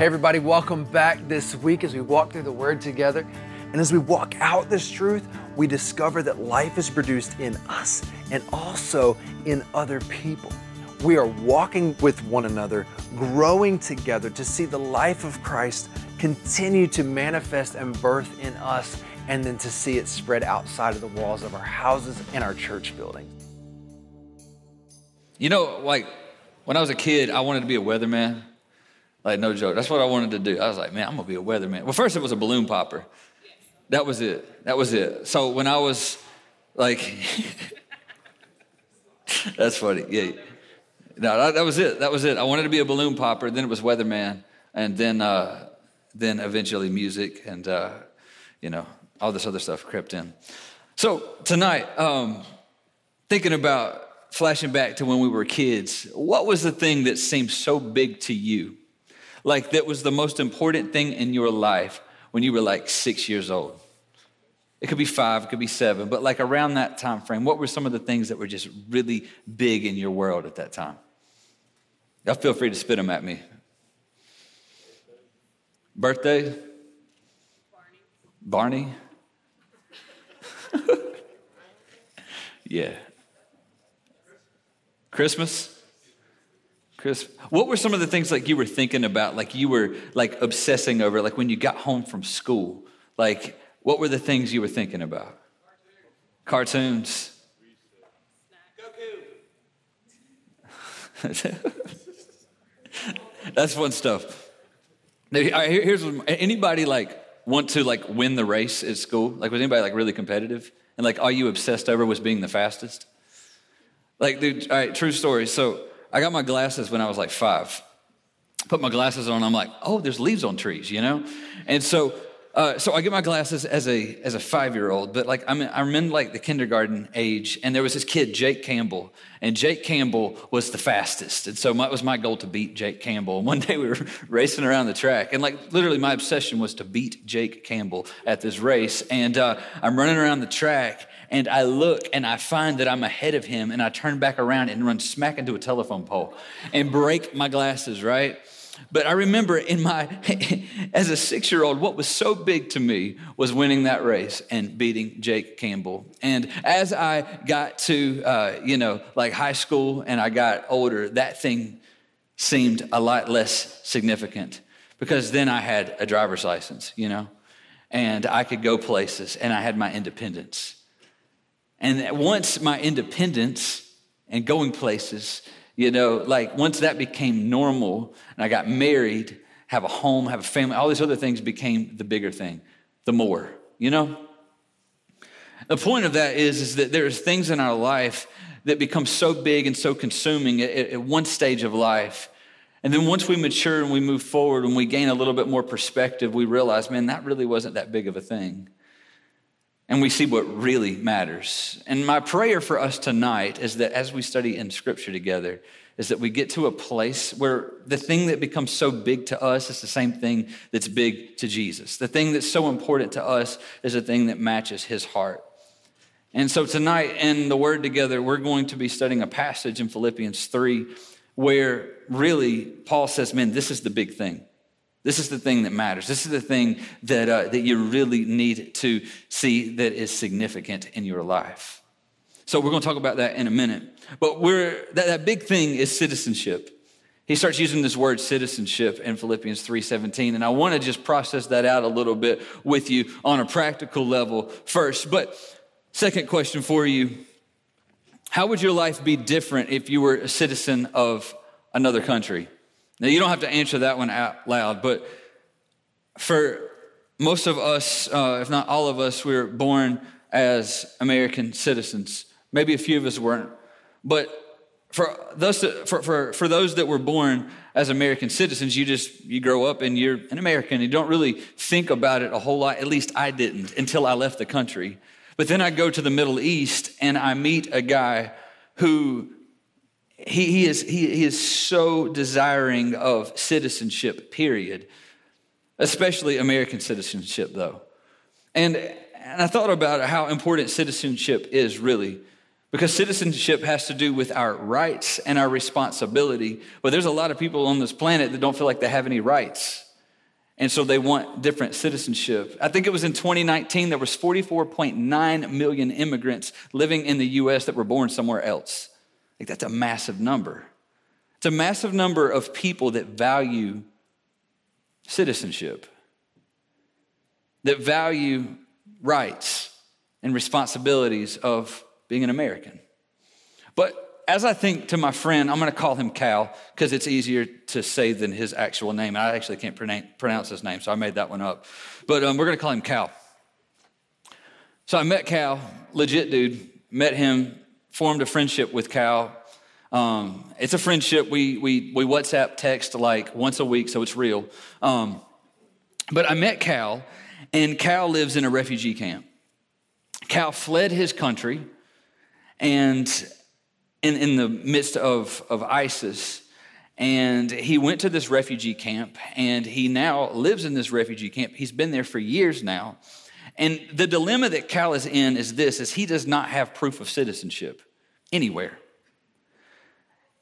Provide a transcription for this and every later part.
Hey, everybody, welcome back this week as we walk through the Word together. And as we walk out this truth, we discover that life is produced in us and also in other people. We are walking with one another, growing together to see the life of Christ continue to manifest and birth in us, and then to see it spread outside of the walls of our houses and our church buildings. You know, like when I was a kid, I wanted to be a weatherman. Like, no joke. That's what I wanted to do. I was like, man, I'm going to be a weatherman. Well, first it was a balloon popper. That was it. That was it. So when I was like, that's funny. Yeah. No, that, that, was it. That was it. I wanted to be a balloon popper. Then it was weatherman. And then, uh, then eventually music and, uh, you know, all this other stuff crept in. So tonight, um, thinking about flashing back to when we were kids, what was the thing that seemed so big to you? Like that was the most important thing in your life when you were like six years old? It could be five, it could be seven, but like around that time frame, what were some of the things that were just really big in your world at that time? Y'all feel free to spit them at me. Birthday? Barney. Barney? yeah. Christmas? Chris, what were some of the things like you were thinking about, like you were like obsessing over, like when you got home from school? Like, what were the things you were thinking about? Cartoons. That's fun stuff. Now, here's anybody like want to like win the race at school? Like, was anybody like really competitive? And like, all you obsessed over was being the fastest? Like, dude, all right, true story. So I got my glasses when I was like five. Put my glasses on, I'm like, oh, there's leaves on trees, you know? And so uh, so I get my glasses as a as a five year old, but like I'm in, I'm in like the kindergarten age, and there was this kid Jake Campbell, and Jake Campbell was the fastest, and so my, it was my goal to beat Jake Campbell. And one day we were racing around the track, and like literally my obsession was to beat Jake Campbell at this race, and uh, I'm running around the track, and I look and I find that I'm ahead of him, and I turn back around and run smack into a telephone pole, and break my glasses right. But I remember in my, as a six year old, what was so big to me was winning that race and beating Jake Campbell. And as I got to, uh, you know, like high school and I got older, that thing seemed a lot less significant because then I had a driver's license, you know, and I could go places and I had my independence. And once my independence and going places, you know, like once that became normal and I got married, have a home, have a family, all these other things became the bigger thing, the more, you know? The point of that is, is that there's things in our life that become so big and so consuming at, at one stage of life. And then once we mature and we move forward and we gain a little bit more perspective, we realize, man, that really wasn't that big of a thing and we see what really matters. And my prayer for us tonight is that as we study in Scripture together, is that we get to a place where the thing that becomes so big to us is the same thing that's big to Jesus. The thing that's so important to us is the thing that matches his heart. And so tonight in the Word together, we're going to be studying a passage in Philippians 3 where really Paul says, man, this is the big thing. This is the thing that matters. This is the thing that, uh, that you really need to see that is significant in your life. So we're going to talk about that in a minute. But we're, that, that big thing is citizenship. He starts using this word citizenship in Philippians 3:17 and I want to just process that out a little bit with you on a practical level first. But second question for you, how would your life be different if you were a citizen of another country? Now, you don't have to answer that one out loud, but for most of us, uh, if not all of us, we were born as American citizens. Maybe a few of us weren't. But for those, for, for, for those that were born as American citizens, you just, you grow up and you're an American. You don't really think about it a whole lot. At least I didn't until I left the country. But then I go to the Middle East and I meet a guy who he, he, is, he, he is so desiring of citizenship, period, especially American citizenship, though. And, and I thought about how important citizenship is really, because citizenship has to do with our rights and our responsibility. But there's a lot of people on this planet that don't feel like they have any rights. And so they want different citizenship. I think it was in 2019, there was 44.9 million immigrants living in the US that were born somewhere else. Like that's a massive number. It's a massive number of people that value citizenship, that value rights and responsibilities of being an American. But as I think to my friend, I'm going to call him Cal because it's easier to say than his actual name. I actually can't pronounce his name, so I made that one up. But um, we're going to call him Cal. So I met Cal, legit dude, met him, formed a friendship with Cal. Um, it's a friendship. We, we, we WhatsApp text like once a week, so it's real. Um, but I met Cal, and Cal lives in a refugee camp. Cal fled his country, and in, in the midst of, of ISIS. And he went to this refugee camp, and he now lives in this refugee camp. He's been there for years now. And the dilemma that Cal is in is this is he does not have proof of citizenship anywhere.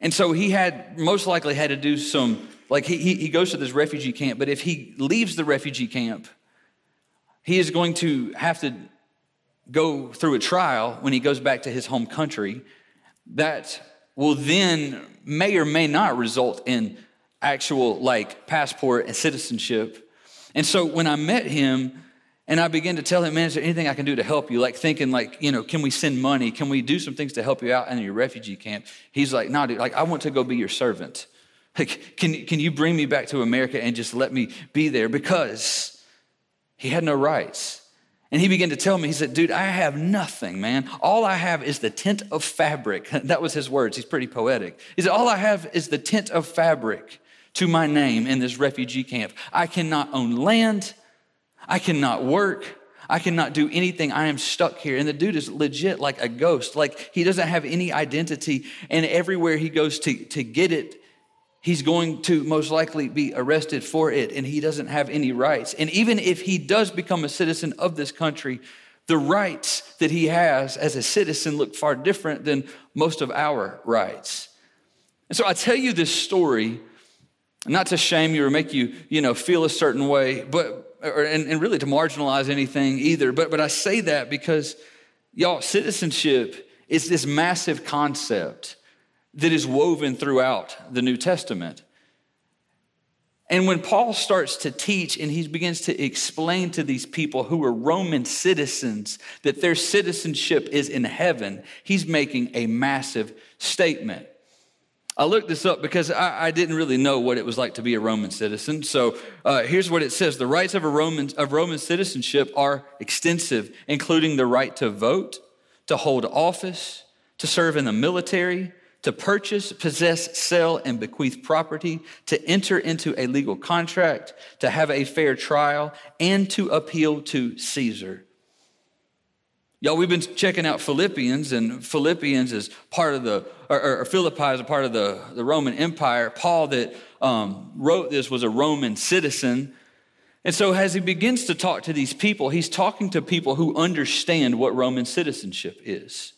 And so he had most likely had to do some, like he, he goes to this refugee camp, but if he leaves the refugee camp, he is going to have to go through a trial when he goes back to his home country that will then may or may not result in actual like passport and citizenship. And so when I met him and I began to tell him, man, is there anything I can do to help you? Like thinking like, you know, can we send money? Can we do some things to help you out in your refugee camp? He's like, no, nah, dude, like I want to go be your servant. Like, can, can you bring me back to America and just let me be there? Because he had no rights. And he began to tell me, he said, Dude, I have nothing, man. All I have is the tent of fabric. That was his words. He's pretty poetic. He said, All I have is the tent of fabric to my name in this refugee camp. I cannot own land. I cannot work. I cannot do anything. I am stuck here. And the dude is legit like a ghost. Like he doesn't have any identity. And everywhere he goes to, to get it, he's going to most likely be arrested for it and he doesn't have any rights. And even if he does become a citizen of this country, the rights that he has as a citizen look far different than most of our rights. And so I tell you this story not to shame you or make you, you know, feel a certain way, but or, and, and really to marginalize anything either. But but I say that because y'all, citizenship is this massive concept that is woven throughout the New Testament. And when Paul starts to teach and he begins to explain to these people who are Roman citizens that their citizenship is in heaven, he's making a massive statement. I looked this up because I, I didn't really know what it was like to be a Roman citizen. So uh, here's what it says: The rights of a Roman of Roman citizenship are extensive, including the right to vote, to hold office, to serve in the military, to purchase, possess, sell, and bequeath property, to enter into a legal contract, to have a fair trial, and to appeal to Caesar. Y'all, we've been checking out Philippians, and Philippians is part of the, or, or Philippi is a part of the, the Roman Empire. Paul, that um, wrote this, was a Roman citizen. And so, as he begins to talk to these people, he's talking to people who understand what Roman citizenship is.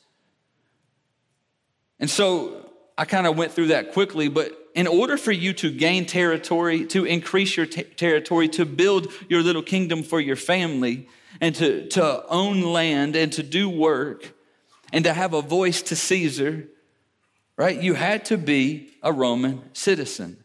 And so I kind of went through that quickly, but in order for you to gain territory, to increase your t- territory, to build your little kingdom for your family, and to, to own land and to do work and to have a voice to Caesar, right? You had to be a Roman citizen.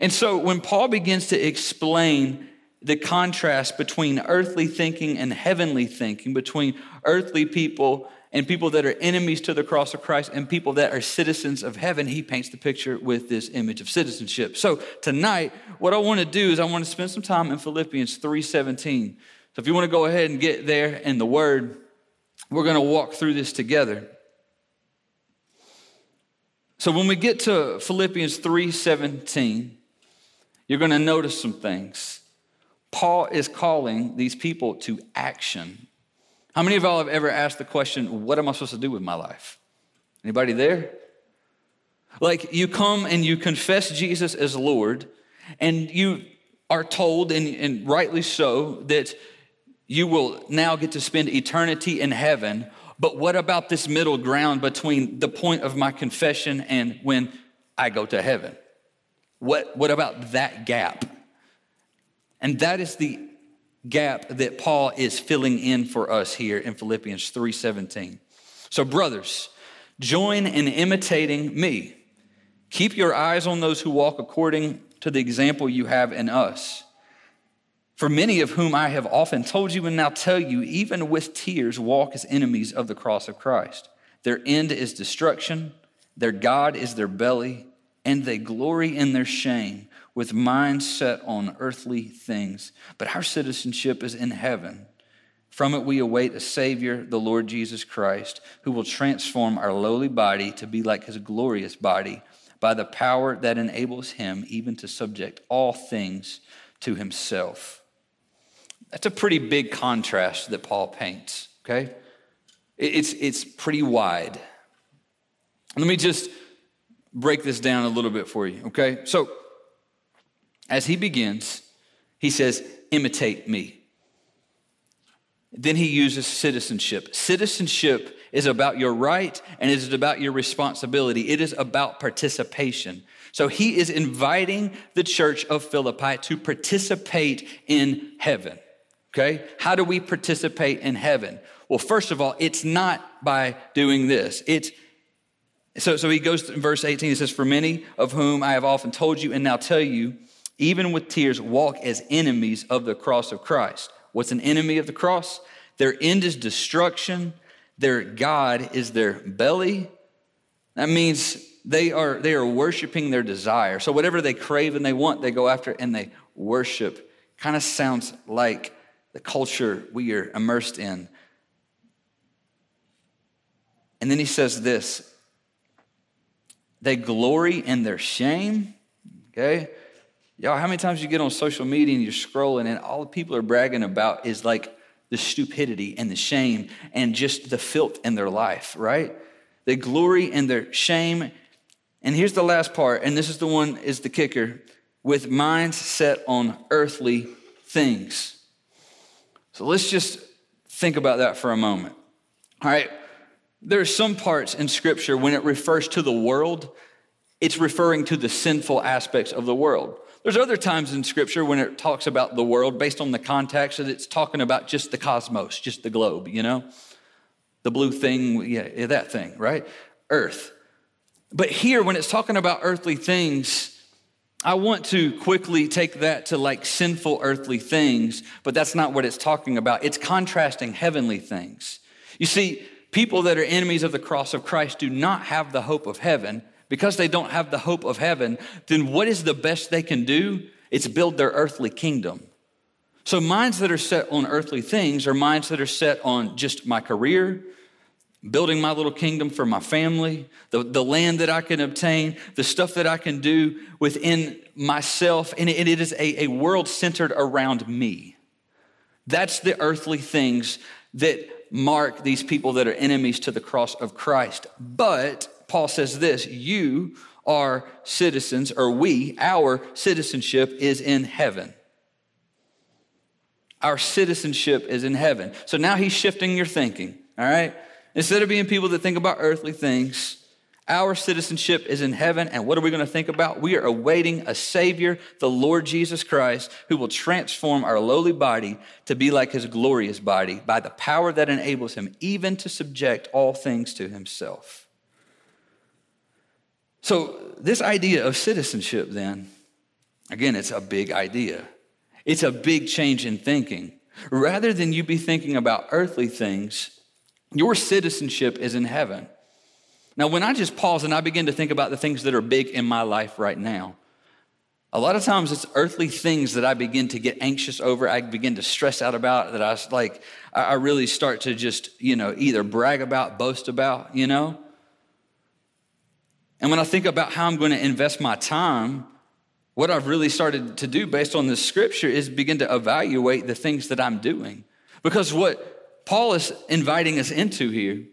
And so when Paul begins to explain the contrast between earthly thinking and heavenly thinking, between earthly people and people that are enemies to the cross of Christ and people that are citizens of heaven, he paints the picture with this image of citizenship. So tonight, what I want to do is I want to spend some time in Philippians 3:17. So if you want to go ahead and get there in the word, we're going to walk through this together. So when we get to Philippians 3:17, you're going to notice some things. Paul is calling these people to action. How many of y'all have ever asked the question, what am I supposed to do with my life? Anybody there? Like you come and you confess Jesus as Lord, and you are told, and, and rightly so, that you will now get to spend eternity in heaven. But what about this middle ground between the point of my confession and when I go to heaven? What, what about that gap? And that is the gap that Paul is filling in for us here in Philippians 3:17. So brothers, join in imitating me. Keep your eyes on those who walk according to the example you have in us. For many of whom I have often told you and now tell you, even with tears, walk as enemies of the cross of Christ. Their end is destruction, their God is their belly, and they glory in their shame with minds set on earthly things. But our citizenship is in heaven. From it we await a Savior, the Lord Jesus Christ, who will transform our lowly body to be like his glorious body by the power that enables him even to subject all things to himself. That's a pretty big contrast that Paul paints, okay? It's, it's pretty wide. Let me just break this down a little bit for you, okay? So, as he begins, he says, imitate me. Then he uses citizenship. Citizenship is about your right and it is about your responsibility. It is about participation. So he is inviting the church of Philippi to participate in heaven. Okay? How do we participate in heaven? Well, first of all, it's not by doing this. It's so, so he goes to verse 18, he says, For many of whom I have often told you and now tell you, even with tears, walk as enemies of the cross of Christ. What's an enemy of the cross? Their end is destruction, their God is their belly. That means they are, they are worshiping their desire. So whatever they crave and they want, they go after and they worship. Kind of sounds like the culture we are immersed in. And then he says this they glory in their shame. Okay? Y'all, how many times you get on social media and you're scrolling and all the people are bragging about is like the stupidity and the shame and just the filth in their life, right? They glory in their shame. And here's the last part, and this is the one is the kicker with minds set on earthly things. So let's just think about that for a moment. All right. There are some parts in scripture when it refers to the world, it's referring to the sinful aspects of the world. There's other times in scripture when it talks about the world based on the context that it's talking about just the cosmos, just the globe, you know? The blue thing, yeah, that thing, right? Earth. But here, when it's talking about earthly things, I want to quickly take that to like sinful earthly things, but that's not what it's talking about. It's contrasting heavenly things. You see, people that are enemies of the cross of Christ do not have the hope of heaven because they don't have the hope of heaven, then what is the best they can do? It's build their earthly kingdom. So, minds that are set on earthly things are minds that are set on just my career, building my little kingdom for my family, the, the land that I can obtain, the stuff that I can do within myself. And it, it is a, a world centered around me. That's the earthly things that mark these people that are enemies to the cross of Christ. But Paul says this you are citizens, or we, our citizenship is in heaven. Our citizenship is in heaven. So now he's shifting your thinking, all right? Instead of being people that think about earthly things, our citizenship is in heaven, and what are we going to think about? We are awaiting a Savior, the Lord Jesus Christ, who will transform our lowly body to be like his glorious body by the power that enables him even to subject all things to himself. So, this idea of citizenship, then, again, it's a big idea. It's a big change in thinking. Rather than you be thinking about earthly things, your citizenship is in heaven. Now, when I just pause and I begin to think about the things that are big in my life right now, a lot of times it's earthly things that I begin to get anxious over, I begin to stress out about, that I like, I really start to just, you know, either brag about, boast about, you know? And when I think about how I'm going to invest my time, what I've really started to do based on this scripture is begin to evaluate the things that I'm doing. Because what Paul is inviting us into here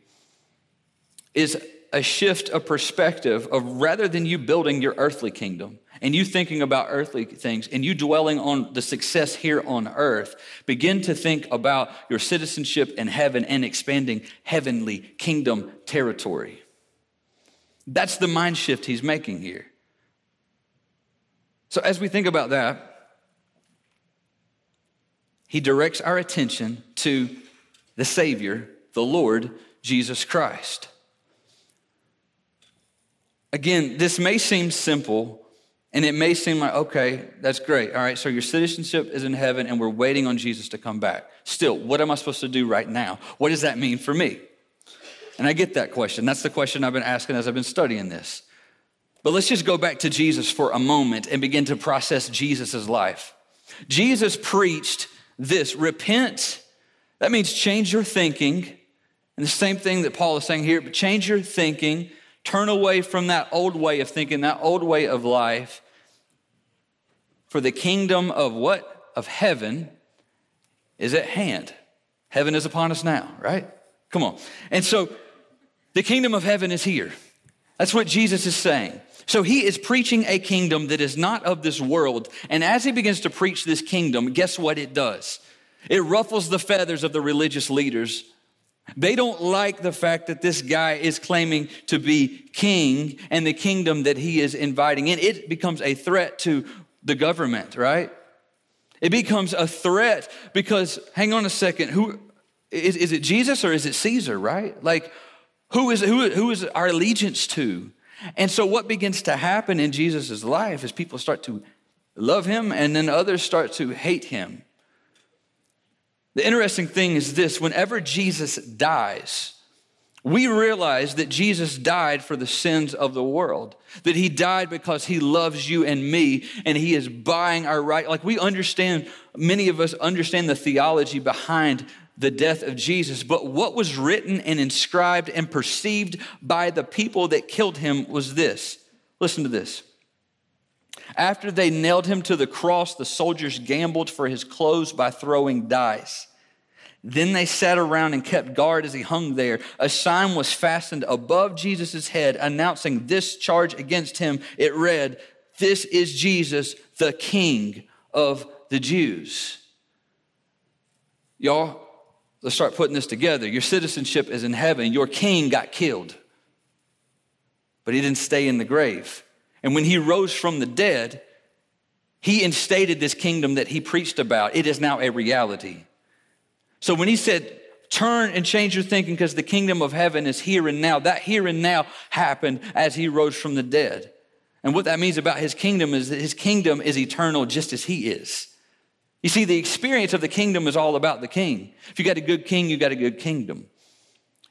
is a shift of perspective of rather than you building your earthly kingdom and you thinking about earthly things and you dwelling on the success here on earth, begin to think about your citizenship in heaven and expanding heavenly kingdom territory. That's the mind shift he's making here. So, as we think about that, he directs our attention to the Savior, the Lord Jesus Christ. Again, this may seem simple and it may seem like, okay, that's great. All right, so your citizenship is in heaven and we're waiting on Jesus to come back. Still, what am I supposed to do right now? What does that mean for me? And I get that question. That's the question I've been asking as I've been studying this. But let's just go back to Jesus for a moment and begin to process Jesus' life. Jesus preached this repent, that means change your thinking. And the same thing that Paul is saying here, but change your thinking, turn away from that old way of thinking, that old way of life, for the kingdom of what? Of heaven is at hand. Heaven is upon us now, right? Come on. And so the kingdom of heaven is here. That's what Jesus is saying. So he is preaching a kingdom that is not of this world. And as he begins to preach this kingdom, guess what it does? It ruffles the feathers of the religious leaders. They don't like the fact that this guy is claiming to be king and the kingdom that he is inviting in. It becomes a threat to the government, right? It becomes a threat because, hang on a second, who is, is it Jesus or is it Caesar, right? Like, who is, who, who is our allegiance to? And so, what begins to happen in Jesus' life is people start to love him and then others start to hate him. The interesting thing is this whenever Jesus dies, we realize that Jesus died for the sins of the world, that he died because he loves you and me, and he is buying our right. Like we understand, many of us understand the theology behind the death of Jesus, but what was written and inscribed and perceived by the people that killed him was this. Listen to this. After they nailed him to the cross, the soldiers gambled for his clothes by throwing dice. Then they sat around and kept guard as he hung there. A sign was fastened above Jesus' head announcing this charge against him. It read, This is Jesus, the King of the Jews. Y'all, let's start putting this together. Your citizenship is in heaven. Your king got killed, but he didn't stay in the grave. And when he rose from the dead, he instated this kingdom that he preached about. It is now a reality. So when he said, turn and change your thinking because the kingdom of heaven is here and now, that here and now happened as he rose from the dead. And what that means about his kingdom is that his kingdom is eternal just as he is. You see, the experience of the kingdom is all about the king. If you got a good king, you got a good kingdom.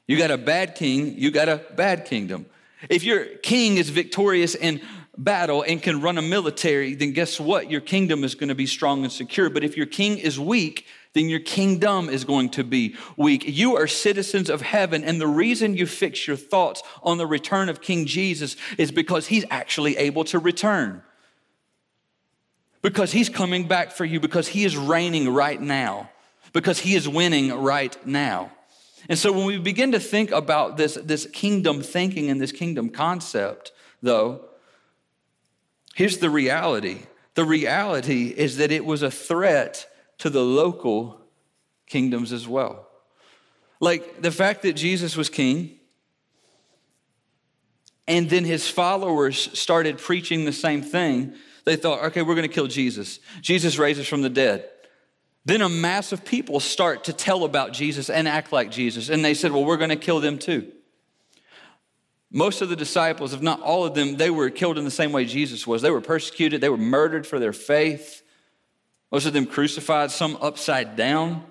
You got a bad king, you got a bad kingdom. If your king is victorious in battle and can run a military, then guess what? Your kingdom is going to be strong and secure. But if your king is weak, then your kingdom is going to be weak. You are citizens of heaven, and the reason you fix your thoughts on the return of King Jesus is because he's actually able to return because he's coming back for you, because he is reigning right now, because he is winning right now. And so when we begin to think about this, this kingdom thinking and this kingdom concept, though, here's the reality. The reality is that it was a threat to the local kingdoms as well. Like the fact that Jesus was king, and then his followers started preaching the same thing they thought, okay, we're going to kill Jesus. Jesus raises from the dead. Then a mass of people start to tell about Jesus and act like Jesus. And they said, well, we're going to kill them too. Most of the disciples, if not all of them, they were killed in the same way Jesus was. They were persecuted, they were murdered for their faith. Most of them crucified, some upside down.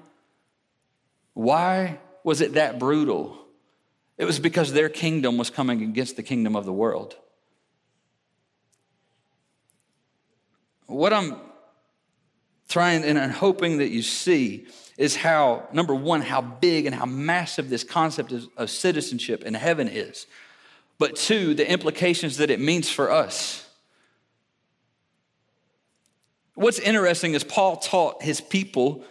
Why was it that brutal? It was because their kingdom was coming against the kingdom of the world. What I'm trying and I'm hoping that you see is how, number one, how big and how massive this concept of citizenship in heaven is. But two, the implications that it means for us. What's interesting is Paul taught his people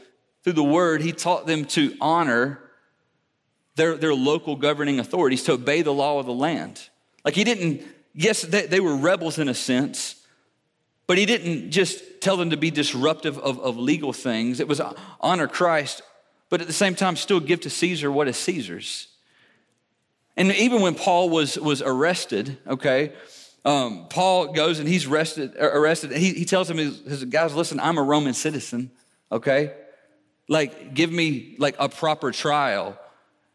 through the word, he taught them to honor their, their local governing authorities, to obey the law of the land. Like he didn't, yes, they, they were rebels in a sense, but he didn't just tell them to be disruptive of, of legal things. It was honor Christ, but at the same time, still give to Caesar what is Caesar's. And even when Paul was, was arrested, okay, um, Paul goes and he's arrested. Arrested. He, he tells him, his guys, listen, I'm a Roman citizen, okay? like give me like a proper trial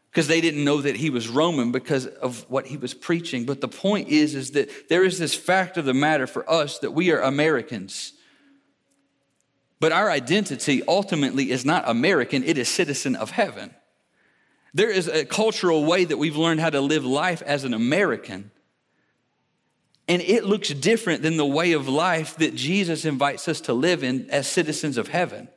because they didn't know that he was Roman because of what he was preaching. But the point is, is that there is this fact of the matter for us that we are Americans. But our identity ultimately is not American, it is citizen of heaven. There is a cultural way that we've learned how to live life as an American. And it looks different than the way of life that Jesus invites us to live in as citizens of heaven.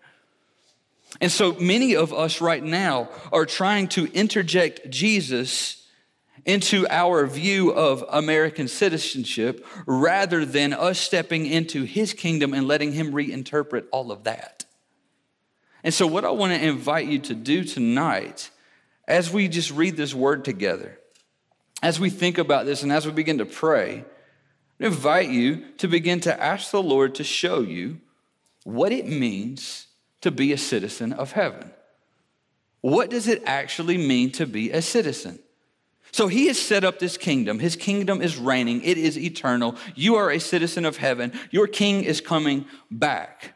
And so many of us right now are trying to interject Jesus into our view of American citizenship rather than us stepping into his kingdom and letting him reinterpret all of that. And so, what I want to invite you to do tonight, as we just read this word together, as we think about this and as we begin to pray, I invite you to begin to ask the Lord to show you what it means to be a citizen of heaven. What does it actually mean to be a citizen? So he has set up this kingdom. His kingdom is reigning, it is eternal. You are a citizen of heaven. Your king is coming back.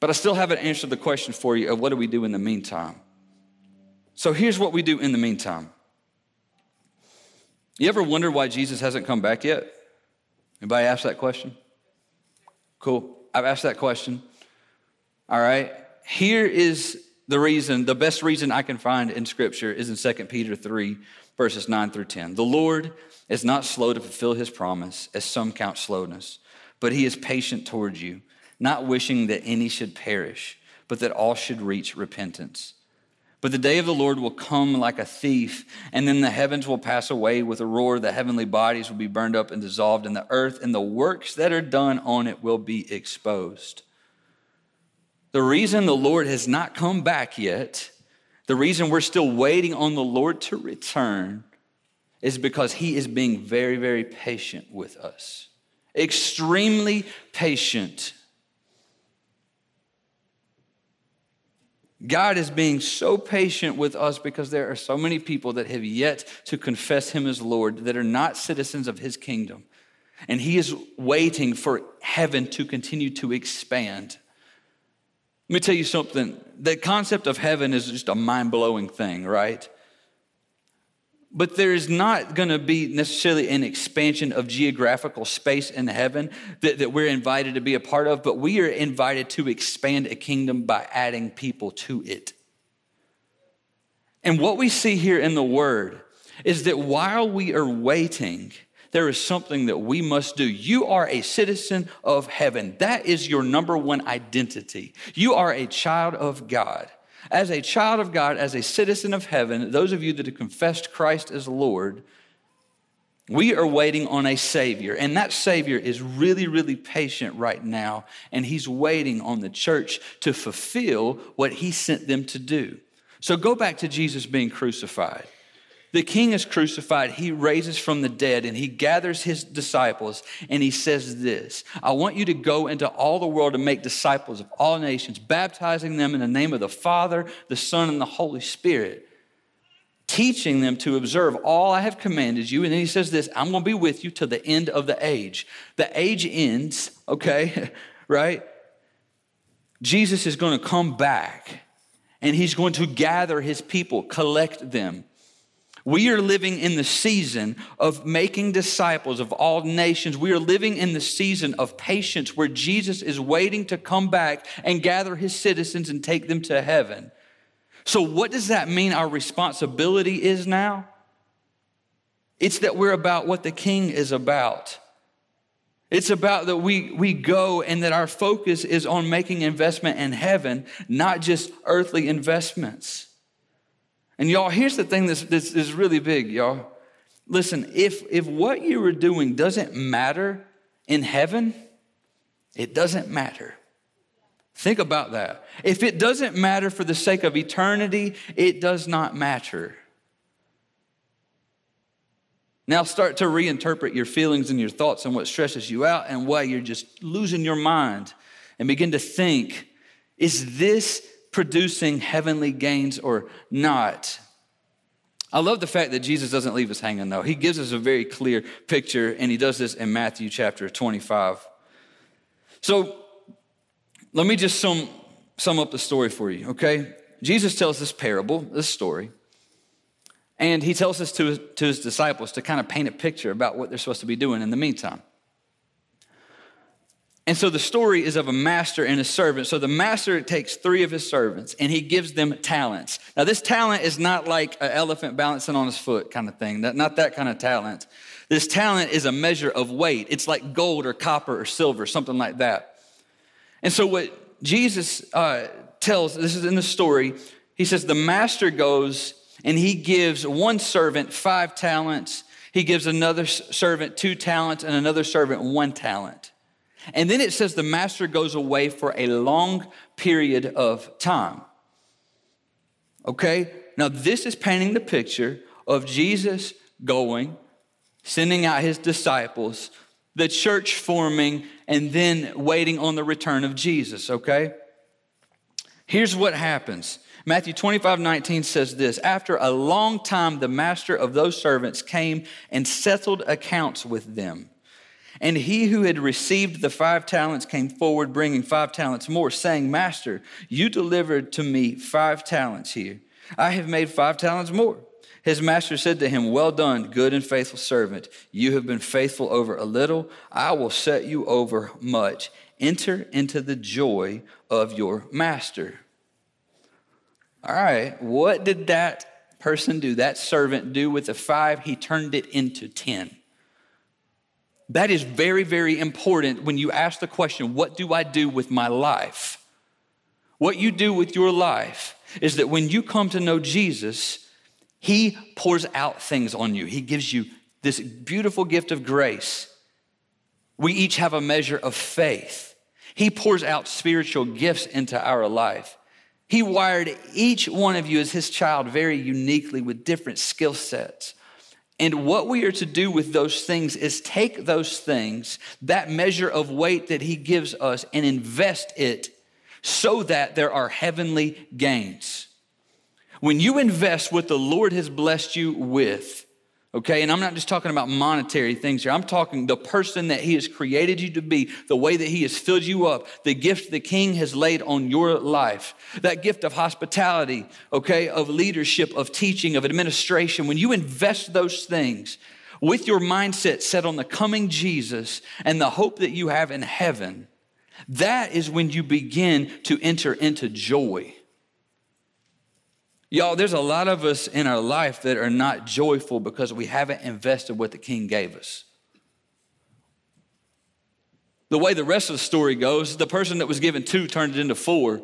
But I still haven't answered the question for you of what do we do in the meantime? So here's what we do in the meantime. You ever wonder why Jesus hasn't come back yet? Anybody ask that question? Cool. I've asked that question. All right. Here is the reason, the best reason I can find in Scripture is in 2 Peter 3, verses 9 through 10. The Lord is not slow to fulfill his promise, as some count slowness, but he is patient towards you, not wishing that any should perish, but that all should reach repentance. But the day of the Lord will come like a thief, and then the heavens will pass away with a roar, the heavenly bodies will be burned up and dissolved, and the earth and the works that are done on it will be exposed. The reason the Lord has not come back yet, the reason we're still waiting on the Lord to return, is because He is being very, very patient with us. Extremely patient. God is being so patient with us because there are so many people that have yet to confess Him as Lord that are not citizens of His kingdom. And He is waiting for heaven to continue to expand. Let me tell you something. The concept of heaven is just a mind blowing thing, right? But there is not going to be necessarily an expansion of geographical space in heaven that, that we're invited to be a part of, but we are invited to expand a kingdom by adding people to it. And what we see here in the word is that while we are waiting, there is something that we must do. You are a citizen of heaven. That is your number one identity. You are a child of God. As a child of God, as a citizen of heaven, those of you that have confessed Christ as Lord, we are waiting on a Savior. And that Savior is really, really patient right now. And He's waiting on the church to fulfill what He sent them to do. So go back to Jesus being crucified. The king is crucified. He raises from the dead and he gathers his disciples and he says this I want you to go into all the world and make disciples of all nations, baptizing them in the name of the Father, the Son, and the Holy Spirit, teaching them to observe all I have commanded you. And then he says this I'm going to be with you to the end of the age. The age ends, okay, right? Jesus is going to come back and he's going to gather his people, collect them we are living in the season of making disciples of all nations. We are living in the season of patience where Jesus is waiting to come back and gather his citizens and take them to heaven. So, what does that mean our responsibility is now? It's that we're about what the king is about. It's about that we, we go and that our focus is on making investment in heaven, not just earthly investments. And y'all, here's the thing that's, that's, that's really big, y'all. Listen, if, if what you were doing doesn't matter in heaven, it doesn't matter. Think about that. If it doesn't matter for the sake of eternity, it does not matter. Now start to reinterpret your feelings and your thoughts and what stresses you out and why you're just losing your mind and begin to think is this producing heavenly gains or not. I love the fact that Jesus doesn't leave us hanging, though. He gives us a very clear picture, and he does this in Matthew chapter 25. So let me just sum sum up the story for you, okay? Jesus tells this parable, this story, and he tells this to to his disciples to kind of paint a picture about what they're supposed to be doing in the meantime. And so the story is of a master and a servant. So the master takes three of his servants and he gives them talents. Now, this talent is not like an elephant balancing on his foot kind of thing, not that kind of talent. This talent is a measure of weight. It's like gold or copper or silver, something like that. And so, what Jesus uh, tells, this is in the story, he says, the master goes and he gives one servant five talents, he gives another servant two talents, and another servant one talent. And then it says the master goes away for a long period of time. Okay? Now, this is painting the picture of Jesus going, sending out his disciples, the church forming, and then waiting on the return of Jesus, okay? Here's what happens. Matthew 25, 19 says this After a long time, the master of those servants came and settled accounts with them. And he who had received the five talents came forward, bringing five talents more, saying, Master, you delivered to me five talents here. I have made five talents more. His master said to him, Well done, good and faithful servant. You have been faithful over a little. I will set you over much. Enter into the joy of your master. All right, what did that person do, that servant do with the five? He turned it into 10. That is very, very important when you ask the question, What do I do with my life? What you do with your life is that when you come to know Jesus, He pours out things on you. He gives you this beautiful gift of grace. We each have a measure of faith. He pours out spiritual gifts into our life. He wired each one of you as His child very uniquely with different skill sets. And what we are to do with those things is take those things, that measure of weight that He gives us, and invest it so that there are heavenly gains. When you invest what the Lord has blessed you with, Okay, and I'm not just talking about monetary things here. I'm talking the person that He has created you to be, the way that He has filled you up, the gift the King has laid on your life, that gift of hospitality, okay, of leadership, of teaching, of administration. When you invest those things with your mindset set on the coming Jesus and the hope that you have in heaven, that is when you begin to enter into joy. Y'all, there's a lot of us in our life that are not joyful because we haven't invested what the king gave us. The way the rest of the story goes, the person that was given two turned it into four.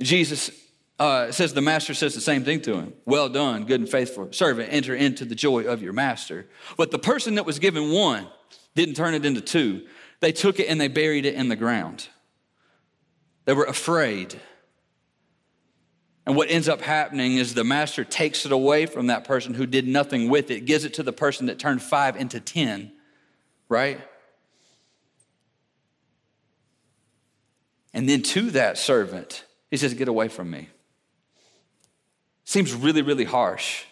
Jesus uh, says the master says the same thing to him. Well done, good and faithful servant. Enter into the joy of your master. But the person that was given one didn't turn it into two. They took it and they buried it in the ground. They were afraid. And what ends up happening is the master takes it away from that person who did nothing with it, gives it to the person that turned five into 10, right? And then to that servant, he says, Get away from me. Seems really, really harsh.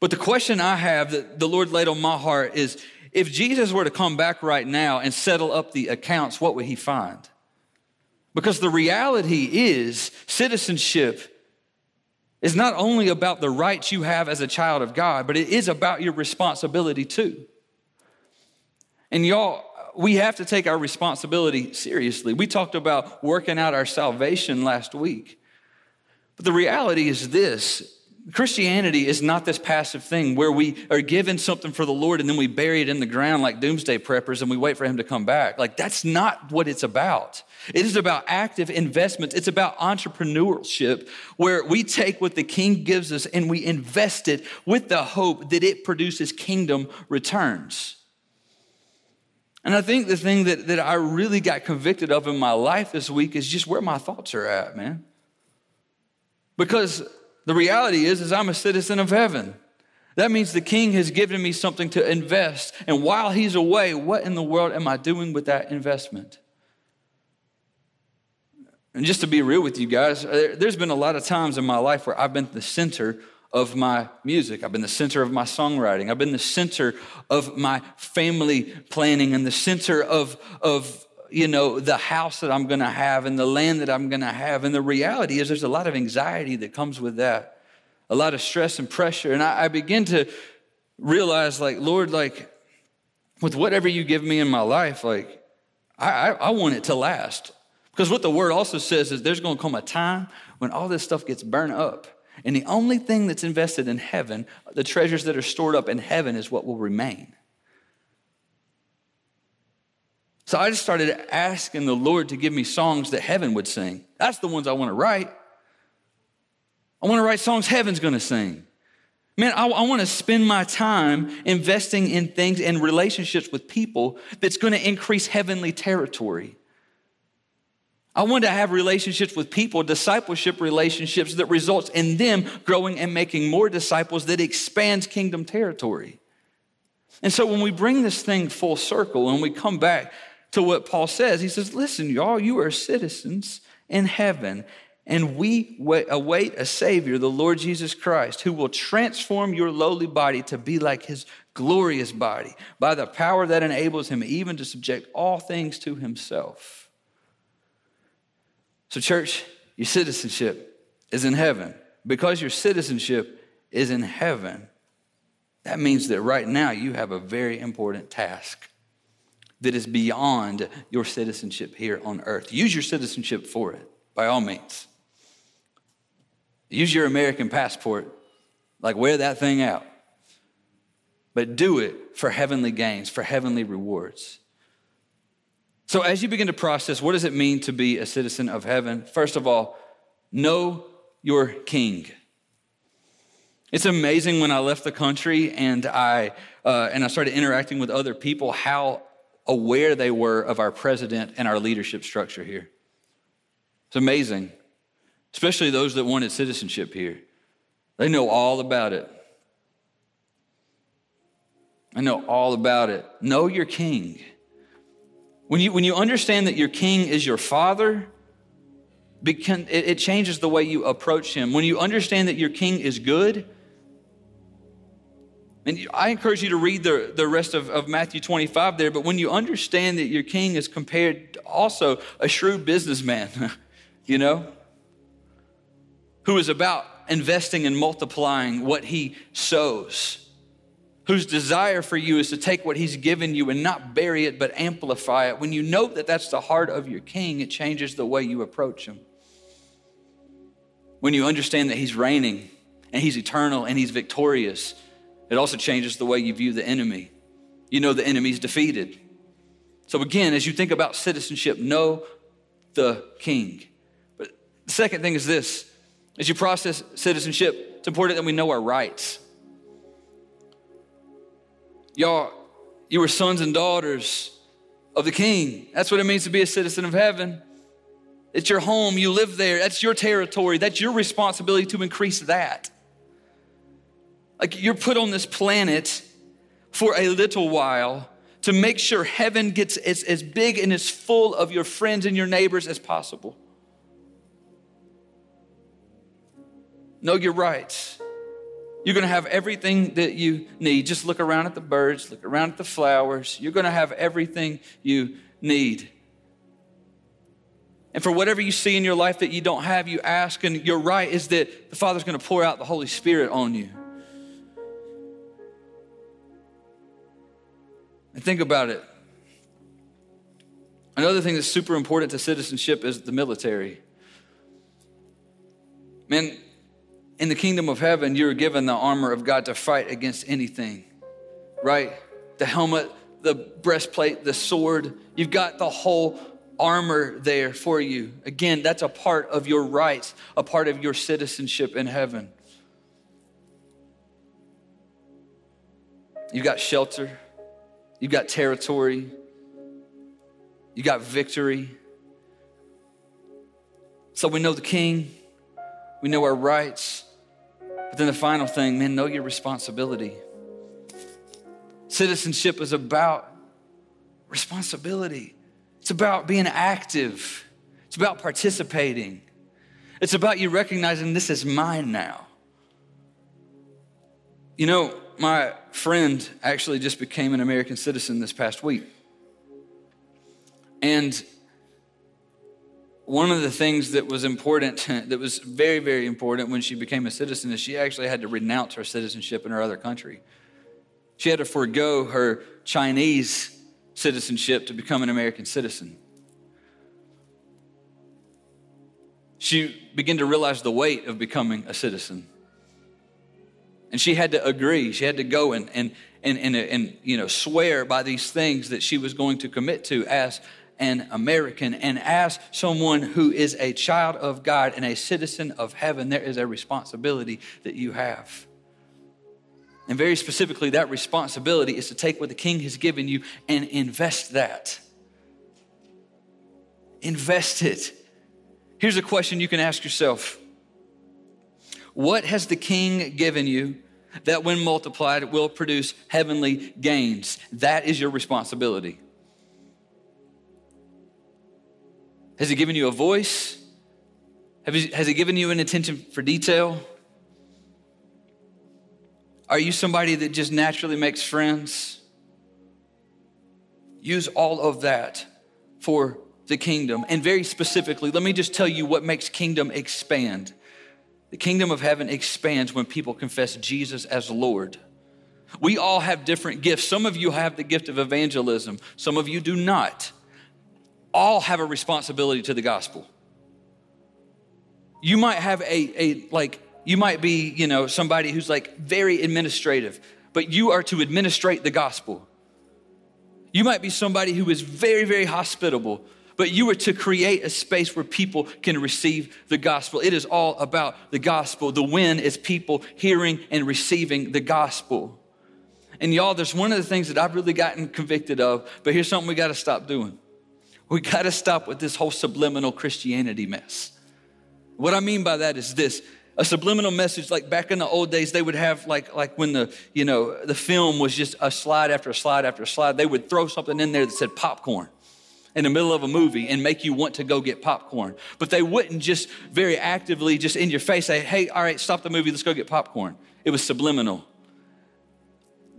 But the question I have that the Lord laid on my heart is if Jesus were to come back right now and settle up the accounts, what would he find? Because the reality is, citizenship is not only about the rights you have as a child of God, but it is about your responsibility too. And y'all, we have to take our responsibility seriously. We talked about working out our salvation last week. But the reality is this Christianity is not this passive thing where we are given something for the Lord and then we bury it in the ground like doomsday preppers and we wait for Him to come back. Like, that's not what it's about. It is about active investments. It's about entrepreneurship where we take what the King gives us and we invest it with the hope that it produces kingdom returns. And I think the thing that, that I really got convicted of in my life this week is just where my thoughts are at, man. Because the reality is, is I'm a citizen of heaven. That means the king has given me something to invest. And while he's away, what in the world am I doing with that investment? And just to be real with you guys, there's been a lot of times in my life where I've been the center of my music. I've been the center of my songwriting. I've been the center of my family planning and the center of, of you know, the house that I'm going to have and the land that I'm going to have. And the reality is, there's a lot of anxiety that comes with that, a lot of stress and pressure. And I, I begin to realize, like, Lord, like, with whatever you give me in my life, like, I, I, I want it to last. Because what the word also says is there's going to come a time when all this stuff gets burned up. And the only thing that's invested in heaven, the treasures that are stored up in heaven, is what will remain. So I just started asking the Lord to give me songs that heaven would sing. That's the ones I want to write. I want to write songs heaven's going to sing. Man, I, I want to spend my time investing in things and relationships with people that's going to increase heavenly territory. I want to have relationships with people, discipleship relationships that results in them growing and making more disciples that expands kingdom territory. And so when we bring this thing full circle and we come back to what Paul says, he says, listen, y'all, you are citizens in heaven and we await a Savior, the Lord Jesus Christ, who will transform your lowly body to be like his glorious body by the power that enables him even to subject all things to himself. So, church, your citizenship is in heaven. Because your citizenship is in heaven, that means that right now you have a very important task that is beyond your citizenship here on earth. Use your citizenship for it, by all means. Use your American passport, like wear that thing out. But do it for heavenly gains, for heavenly rewards. So, as you begin to process, what does it mean to be a citizen of heaven? First of all, know your king. It's amazing when I left the country and I, uh, and I started interacting with other people how aware they were of our president and our leadership structure here. It's amazing especially those that wanted citizenship here. They know all about it. I know all about it. Know your king. When you, when you understand that your king is your father, it changes the way you approach him. When you understand that your king is good, and I encourage you to read the, the rest of, of Matthew 25 there, but when you understand that your king is compared also a shrewd businessman, you know, who is about investing and multiplying what he sows, whose desire for you is to take what he's given you and not bury it, but amplify it. When you know that that's the heart of your king, it changes the way you approach him. When you understand that he's reigning and he's eternal and he's victorious, it also changes the way you view the enemy. You know the enemy's defeated. So, again, as you think about citizenship, know the king. But the second thing is this as you process citizenship, it's important that we know our rights. Y'all, you are sons and daughters of the king. That's what it means to be a citizen of heaven. It's your home, you live there, that's your territory, that's your responsibility to increase that. Like you're put on this planet for a little while to make sure heaven gets as, as big and as full of your friends and your neighbors as possible. Know your rights. You're going to have everything that you need. Just look around at the birds, look around at the flowers. You're going to have everything you need. And for whatever you see in your life that you don't have, you ask, and your right is that the Father's going to pour out the Holy Spirit on you. And think about it. Another thing that's super important to citizenship is the military. Man, in the kingdom of heaven, you're given the armor of God to fight against anything, right? The helmet, the breastplate, the sword. You've got the whole armor there for you. Again, that's a part of your rights, a part of your citizenship in heaven. You've got shelter, you've got territory, you got victory. So we know the king, we know our rights, but then the final thing, man, know your responsibility. Citizenship is about responsibility, it's about being active, it's about participating, it's about you recognizing this is mine now. You know, my friend actually just became an American citizen this past week. And one of the things that was important, that was very, very important when she became a citizen, is she actually had to renounce her citizenship in her other country. She had to forego her Chinese citizenship to become an American citizen. She began to realize the weight of becoming a citizen. And she had to agree. She had to go and, and, and, and, and you know, swear by these things that she was going to commit to as an American. And as someone who is a child of God and a citizen of heaven, there is a responsibility that you have. And very specifically, that responsibility is to take what the king has given you and invest that. Invest it. Here's a question you can ask yourself What has the king given you that, when multiplied, will produce heavenly gains? That is your responsibility. Has he given you a voice? has he given you an attention for detail? Are you somebody that just naturally makes friends? Use all of that for the kingdom. And very specifically, let me just tell you what makes kingdom expand. The kingdom of heaven expands when people confess Jesus as Lord. We all have different gifts. Some of you have the gift of evangelism, some of you do not. All have a responsibility to the gospel. You might have a, a like you might be, you know, somebody who's like very administrative, but you are to administrate the gospel. You might be somebody who is very, very hospitable, but you are to create a space where people can receive the gospel. It is all about the gospel. The win is people hearing and receiving the gospel. And y'all, there's one of the things that I've really gotten convicted of, but here's something we got to stop doing. We got to stop with this whole subliminal Christianity mess. What I mean by that is this a subliminal message like back in the old days they would have like like when the you know the film was just a slide after a slide after a slide they would throw something in there that said popcorn in the middle of a movie and make you want to go get popcorn but they wouldn't just very actively just in your face say hey all right stop the movie let's go get popcorn it was subliminal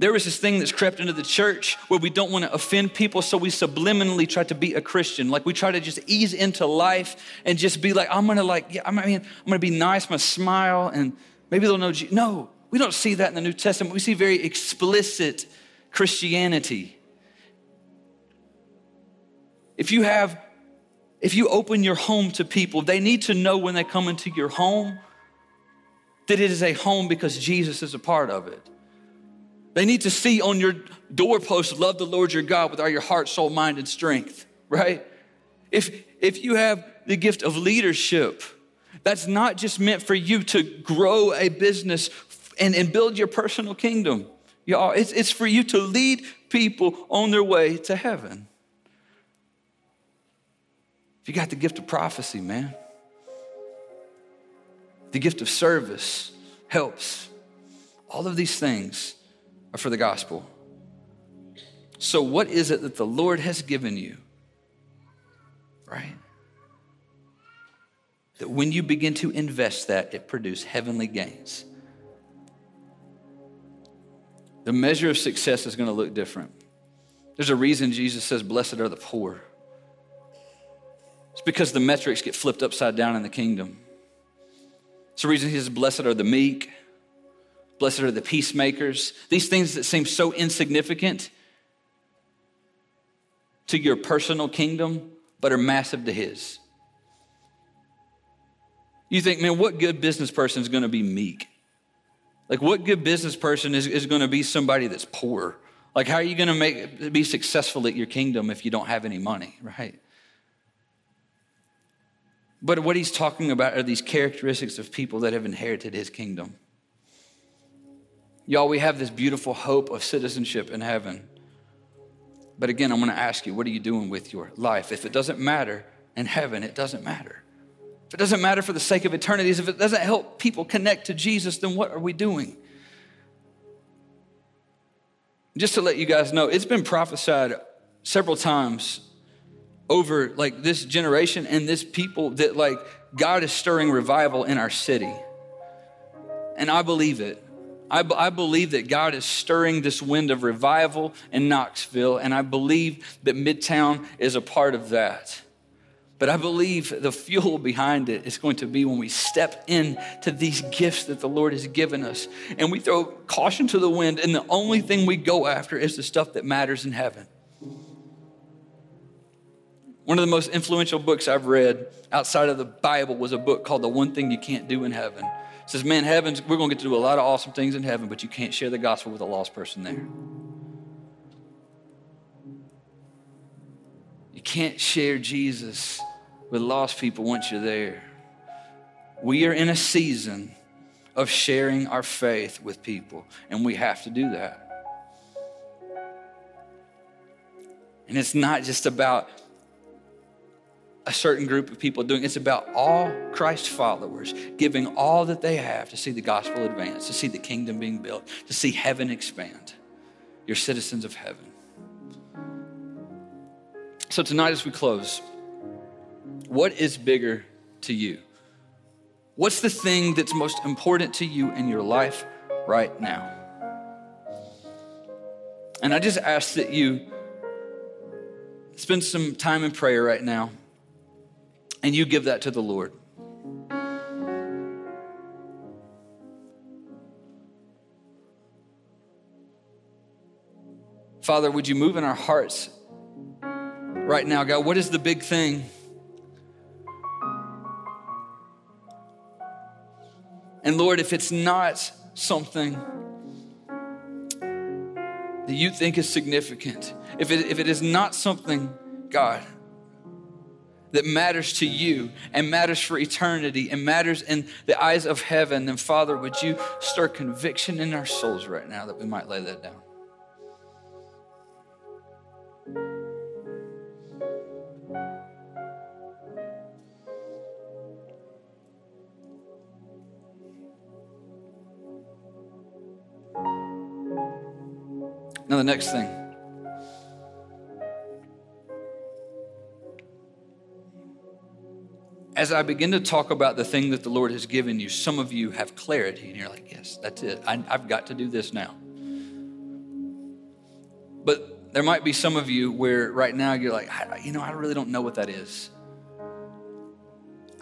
there was this thing that's crept into the church where we don't want to offend people, so we subliminally try to be a Christian. Like we try to just ease into life and just be like, I'm gonna like, yeah, I mean, I'm gonna be nice, I'm gonna smile, and maybe they'll know. Jesus. No, we don't see that in the New Testament. We see very explicit Christianity. If you have, if you open your home to people, they need to know when they come into your home that it is a home because Jesus is a part of it. They need to see on your doorpost, love the Lord your God with all your heart, soul, mind, and strength, right? If, if you have the gift of leadership, that's not just meant for you to grow a business and, and build your personal kingdom. Y'all, it's, it's for you to lead people on their way to heaven. If you got the gift of prophecy, man, the gift of service helps. All of these things are for the gospel. So, what is it that the Lord has given you? Right? That when you begin to invest that, it produces heavenly gains. The measure of success is going to look different. There's a reason Jesus says, Blessed are the poor. It's because the metrics get flipped upside down in the kingdom. It's the reason he says, Blessed are the meek. Blessed are the peacemakers. These things that seem so insignificant to your personal kingdom, but are massive to His. You think, man, what good business person is going to be meek? Like, what good business person is, is going to be somebody that's poor? Like, how are you going to make be successful at your kingdom if you don't have any money, right? But what he's talking about are these characteristics of people that have inherited his kingdom. Y'all, we have this beautiful hope of citizenship in heaven. But again, I'm going to ask you, what are you doing with your life? If it doesn't matter in heaven, it doesn't matter. If it doesn't matter for the sake of eternities, if it doesn't help people connect to Jesus, then what are we doing? Just to let you guys know, it's been prophesied several times over like this generation and this people that like God is stirring revival in our city. And I believe it. I, b- I believe that God is stirring this wind of revival in Knoxville, and I believe that Midtown is a part of that. But I believe the fuel behind it is going to be when we step into these gifts that the Lord has given us and we throw caution to the wind, and the only thing we go after is the stuff that matters in heaven. One of the most influential books I've read outside of the Bible was a book called The One Thing You Can't Do in Heaven. It says, Man, heavens, we're going to get to do a lot of awesome things in heaven, but you can't share the gospel with a lost person there. You can't share Jesus with lost people once you're there. We are in a season of sharing our faith with people, and we have to do that. And it's not just about a certain group of people doing. It's about all Christ followers giving all that they have to see the gospel advance, to see the kingdom being built, to see heaven expand. You're citizens of heaven. So tonight, as we close, what is bigger to you? What's the thing that's most important to you in your life right now? And I just ask that you spend some time in prayer right now and you give that to the Lord. Father, would you move in our hearts right now, God? What is the big thing? And Lord, if it's not something that you think is significant, if it, if it is not something, God, that matters to you and matters for eternity and matters in the eyes of heaven, then Father, would you stir conviction in our souls right now that we might lay that down? Now, the next thing. As I begin to talk about the thing that the Lord has given you, some of you have clarity and you're like, yes, that's it. I, have got to do this now. But there might be some of you where right now you're like, you know, I really don't know what that is.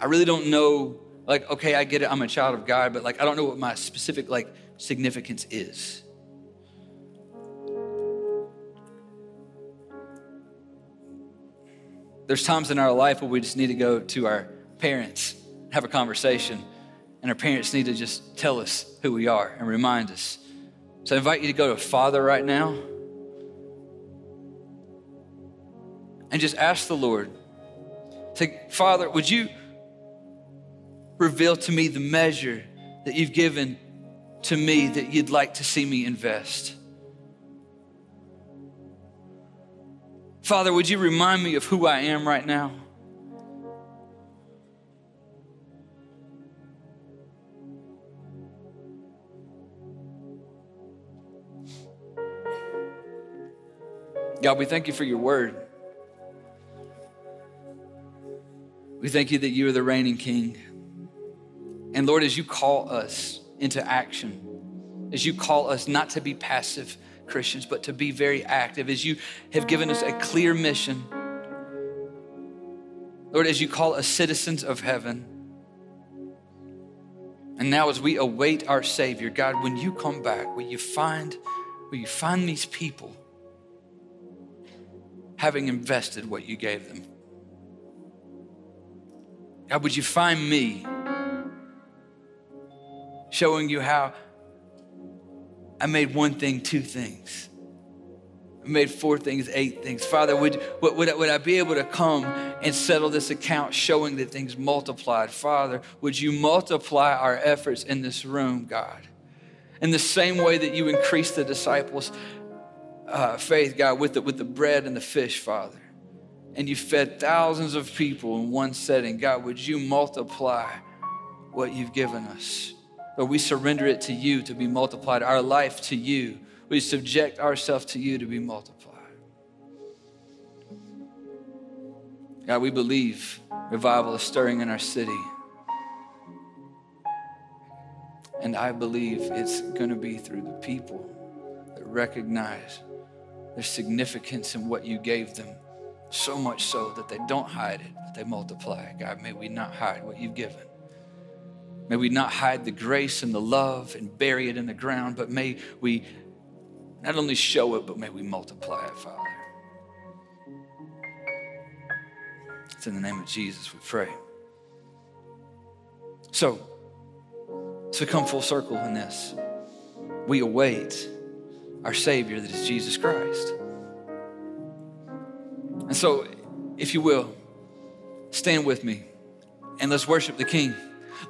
I really don't know, like, okay, I get it, I'm a child of God, but like, I don't know what my specific, like, significance is. There's times in our life where we just need to go to our parents have a conversation, and our parents need to just tell us who we are and remind us. So I invite you to go to Father right now and just ask the Lord, say, Father, would you reveal to me the measure that you've given to me that you'd like to see me invest? Father, would you remind me of who I am right now? God, we thank you for your word. We thank you that you are the reigning king. And Lord, as you call us into action, as you call us not to be passive Christians, but to be very active, as you have given us a clear mission, Lord, as you call us citizens of heaven, and now as we await our Savior, God, when you come back, will you find, will you find these people having invested what you gave them. God, would you find me showing you how I made one thing, two things. I made four things, eight things. Father, would, would, would, I, be able to come and settle this account showing that things multiplied? Father, would you multiply our efforts in this room, God? In the same way that you increased the disciples' uh, faith, God, with the, with the bread and the fish, Father. And you fed thousands of people in one setting. God, would you multiply what you've given us? Or we surrender it to you to be multiplied, our life to you. We subject ourselves to you to be multiplied. God, we believe revival is stirring in our city. And I believe it's going to be through the people that recognize their significance in what you gave them, so much so that they don't hide it, but they multiply. God, may we not hide what you've given. May we not hide the grace and the love and bury it in the ground, but may we not only show it, but may we multiply it, Father. It's in the name of Jesus we pray. So, to come full circle in this, we await our Savior that is Jesus Christ. And so, if you will, stand with me and let's worship the King.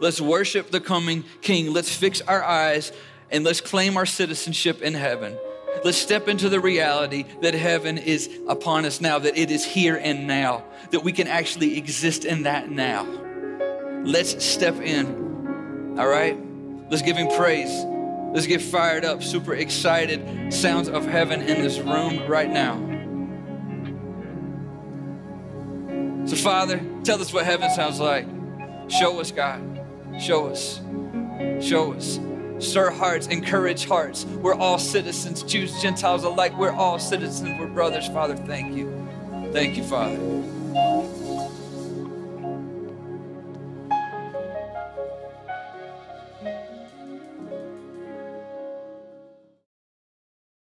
Let's worship the coming King. Let's fix our eyes and let's claim our citizenship in heaven. Let's step into the reality that heaven is upon us now, that it is here and now, that we can actually exist in that now. Let's step in, all right? Let's give him praise. Let's get fired up, super excited. Sounds of heaven in this room right now. So, Father, tell us what heaven sounds like. Show us, God. Show us. Show us. Stir hearts, encourage hearts. We're all citizens, Jews, Gentiles alike. We're all citizens. We're brothers, Father. Thank you. Thank you, Father.